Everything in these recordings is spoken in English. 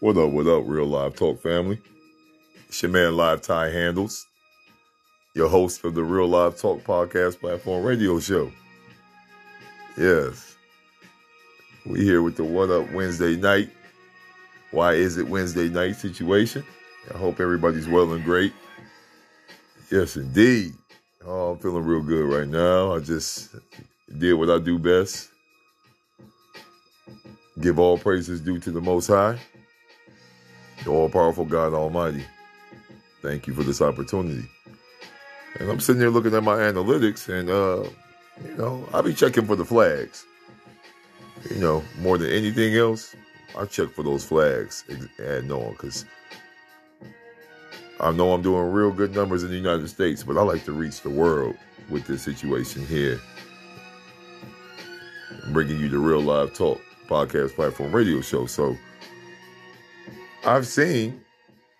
What up, what up, Real Live Talk family? It's your man Live Tie Handles, your host of the Real Live Talk podcast platform radio show. Yes. We here with the What Up Wednesday night. Why is it Wednesday night situation? I hope everybody's well and great. Yes, indeed. Oh, I'm feeling real good right now. I just did what I do best. Give all praises due to the Most High, the all powerful God Almighty. Thank you for this opportunity. And I'm sitting there looking at my analytics, and, uh, you know, I'll be checking for the flags. You know, more than anything else, I check for those flags and on because I know I'm doing real good numbers in the United States, but I like to reach the world with this situation here. I'm bringing you the Real Live Talk podcast platform radio show. So I've seen,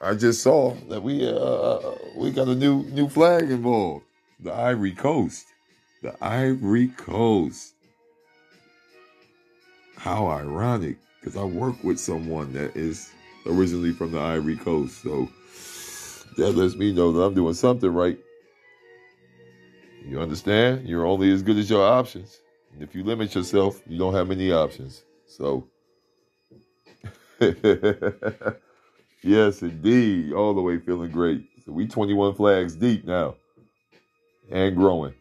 I just saw that we uh, we got a new new flag involved, the Ivory Coast, the Ivory Coast. How ironic, because I work with someone that is originally from the Ivory Coast, so that lets me know that I'm doing something right. You understand? You're only as good as your options. And if you limit yourself, you don't have many options. So, yes, indeed, all the way feeling great. So we 21 flags deep now, and growing,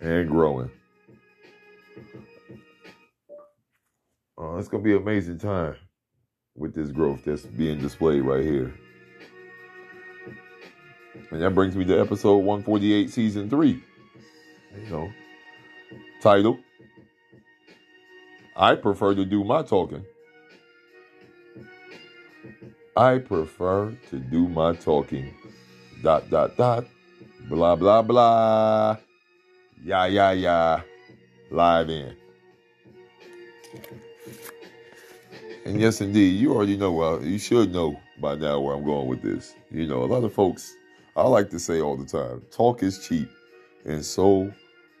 and growing. Oh, it's gonna be an amazing time with this growth that's being displayed right here. And that brings me to episode 148, season three. You know, title I prefer to do my talking. I prefer to do my talking. Dot, dot, dot. Blah, blah, blah. Yeah, yeah, yeah. Live in. And yes, indeed, you already know, well, you should know by now where I'm going with this. You know, a lot of folks, I like to say all the time, talk is cheap, and so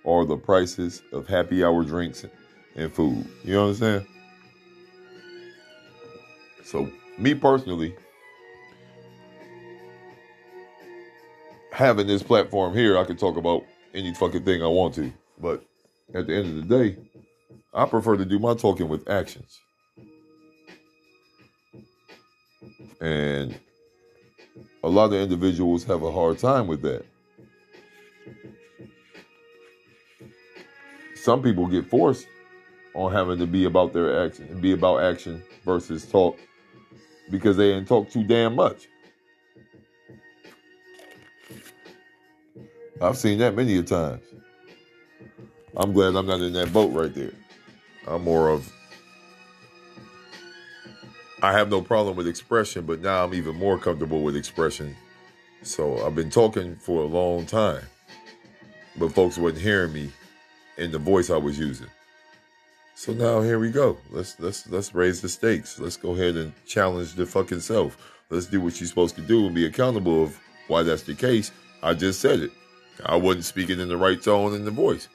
are the prices of happy hour drinks and food. You know what I'm saying? So, me personally, having this platform here, I can talk about any fucking thing I want to. But at the end of the day, I prefer to do my talking with actions. And a lot of individuals have a hard time with that. Some people get forced on having to be about their action, be about action versus talk because they didn't talk too damn much. I've seen that many a times. I'm glad I'm not in that boat right there. I'm more of I have no problem with expression, but now I'm even more comfortable with expression. So I've been talking for a long time, but folks wasn't hearing me in the voice I was using. So now here we go. Let's let's let's raise the stakes. Let's go ahead and challenge the fucking self. Let's do what you're supposed to do and be accountable of why that's the case. I just said it. I wasn't speaking in the right tone in the voice.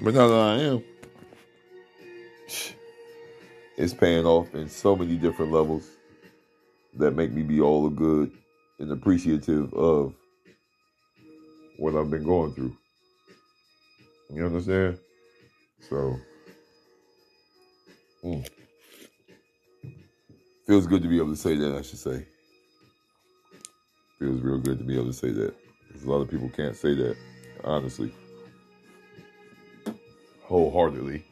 But now that I am, it's paying off in so many different levels that make me be all the good and appreciative of what I've been going through. You understand? So, mm. feels good to be able to say that, I should say. Feels real good to be able to say that. Because a lot of people can't say that, honestly, wholeheartedly.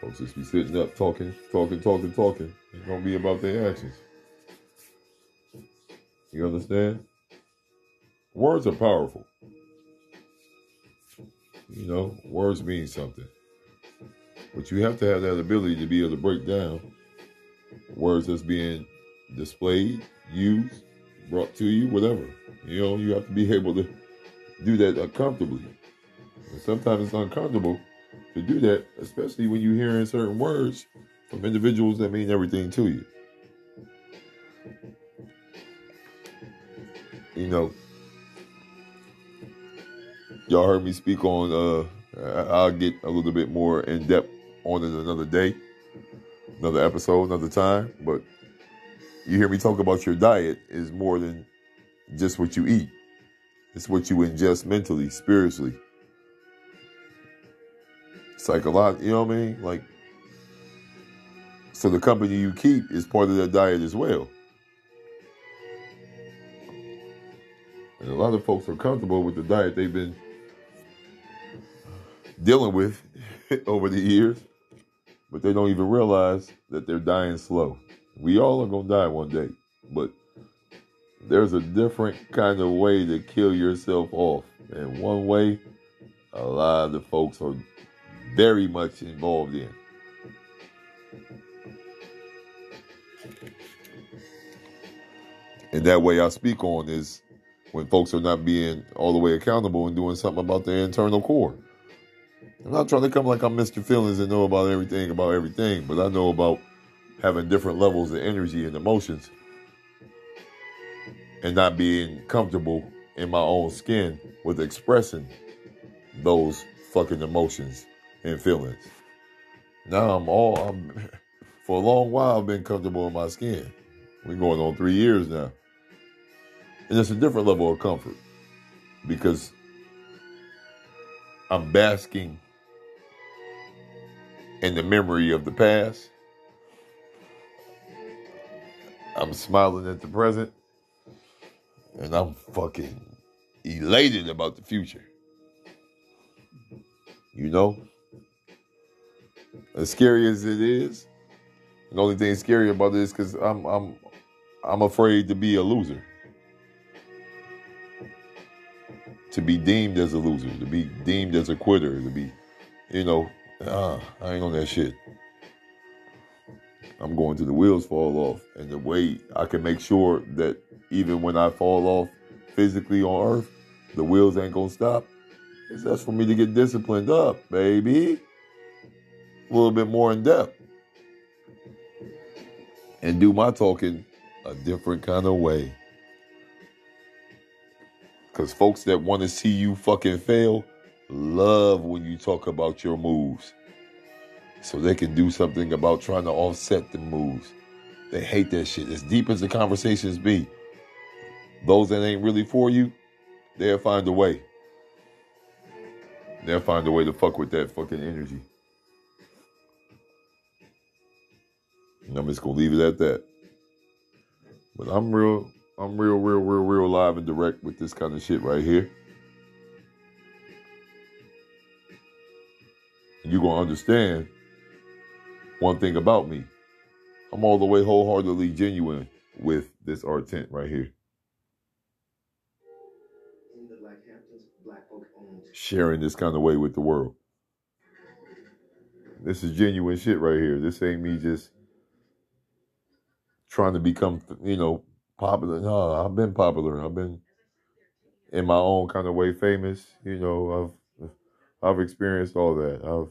Folks just be sitting up talking, talking, talking, talking. It's gonna be about their actions. You understand? Words are powerful. You know, words mean something. But you have to have that ability to be able to break down words that's being displayed, used, brought to you, whatever. You know, you have to be able to do that comfortably. And sometimes it's uncomfortable to do that, especially when you're hearing certain words from individuals that mean everything to you. You know, y'all heard me speak on uh I'll get a little bit more in depth on another day, another episode, another time. But you hear me talk about your diet is more than just what you eat. It's what you ingest mentally, spiritually. Lot, you know what I mean? Like, so the company you keep is part of that diet as well. And a lot of folks are comfortable with the diet they've been dealing with over the years, but they don't even realize that they're dying slow. We all are going to die one day, but there's a different kind of way to kill yourself off. And one way a lot of the folks are very much involved in. And that way I speak on is when folks are not being all the way accountable and doing something about their internal core. I'm not trying to come like I'm Mr. Feelings and know about everything about everything, but I know about having different levels of energy and emotions and not being comfortable in my own skin with expressing those fucking emotions and feelings. Now I'm all I'm for a long while I've been comfortable in my skin. We're going on three years now. And it's a different level of comfort because I'm basking in the memory of the past. I'm smiling at the present. And I'm fucking elated about the future. You know? As scary as it is, the only thing scary about this because I'm I'm I'm afraid to be a loser. To be deemed as a loser, to be deemed as a quitter, to be, you know, uh, I ain't on that shit. I'm going to the wheels fall off. And the way I can make sure that even when I fall off physically on earth, the wheels ain't gonna stop, is that's for me to get disciplined up, baby. A little bit more in depth. And do my talking a different kind of way. Because folks that want to see you fucking fail love when you talk about your moves. So they can do something about trying to offset the moves. They hate that shit. As deep as the conversations be, those that ain't really for you, they'll find a way. They'll find a way to fuck with that fucking energy. And I'm just gonna leave it at that. But I'm real, I'm real, real, real, real live and direct with this kind of shit right here. You're gonna understand one thing about me. I'm all the way wholeheartedly genuine with this art tent right here. Sharing this kind of way with the world. This is genuine shit right here. This ain't me just trying to become, you know, popular. No, I've been popular. I've been in my own kind of way famous. You know, I've I've experienced all that. I've,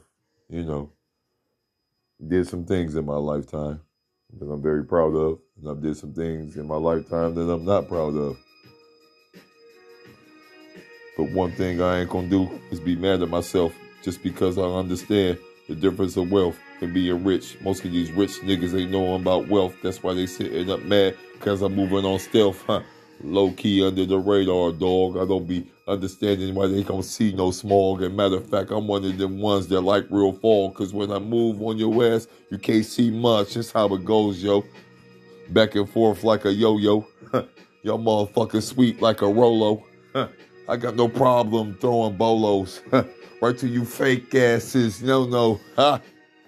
you know, did some things in my lifetime that I'm very proud of, and I've did some things in my lifetime that I'm not proud of. But one thing I ain't gonna do is be mad at myself just because I understand the difference of wealth and being rich. Most of these rich niggas ain't knowing about wealth. That's why they sitting up mad because I'm moving on stealth. Huh? Low key under the radar, dog. I don't be understanding why they don't see no smog. And matter of fact, I'm one of them ones that like real fall. Cause when I move on your ass, you can't see much. That's how it goes, yo. Back and forth like a yo-yo. Your motherfucker sweet like a Rolo. I got no problem throwing bolos. right to you fake asses. No, no.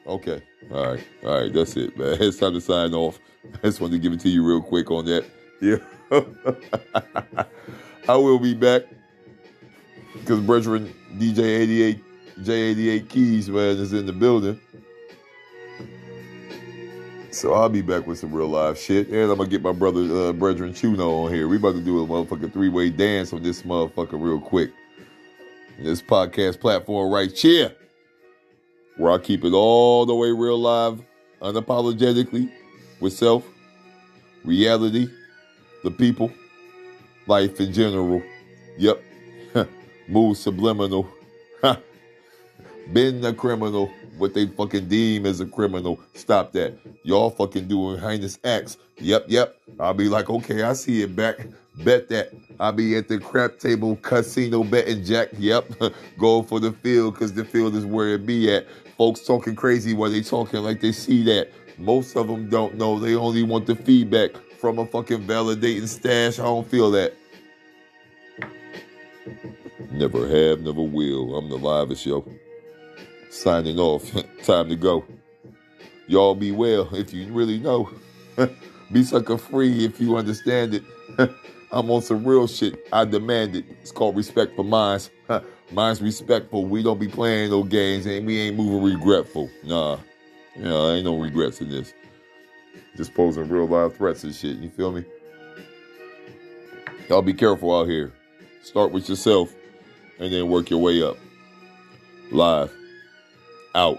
Okay. All right. All right. That's it, man. It's time to sign off. I just wanted to give it to you real quick on that. Yeah. I will be back because brethren DJ 88 J88 Keys man is in the building. So I'll be back with some real live shit, and I'm gonna get my brother uh, brethren Chuno on here. We about to do a motherfucking three way dance on this motherfucker real quick. This podcast platform right here, where I keep it all the way real live, unapologetically, with self, reality, the people, life in general. Yep. Move subliminal. Been a criminal. What they fucking deem as a criminal. Stop that. Y'all fucking doing heinous acts. Yep, yep. I'll be like, okay, I see it back. Bet that. I'll be at the crap table casino betting Jack. Yep. Go for the field because the field is where it be at. Folks talking crazy while they talking like they see that. Most of them don't know. They only want the feedback from a fucking validating stash. I don't feel that. Never have, never will. I'm the livest, yo. Signing off. Time to go. Y'all be well if you really know. be sucker free if you understand it. I'm on some real shit. I demand it. It's called respect for minds. Mine's respectful. We don't be playing no games and we ain't moving regretful. Nah. Yeah, ain't no regrets in this. Just posing real live threats and shit. You feel me? Y'all be careful out here. Start with yourself and then work your way up. Live. Out.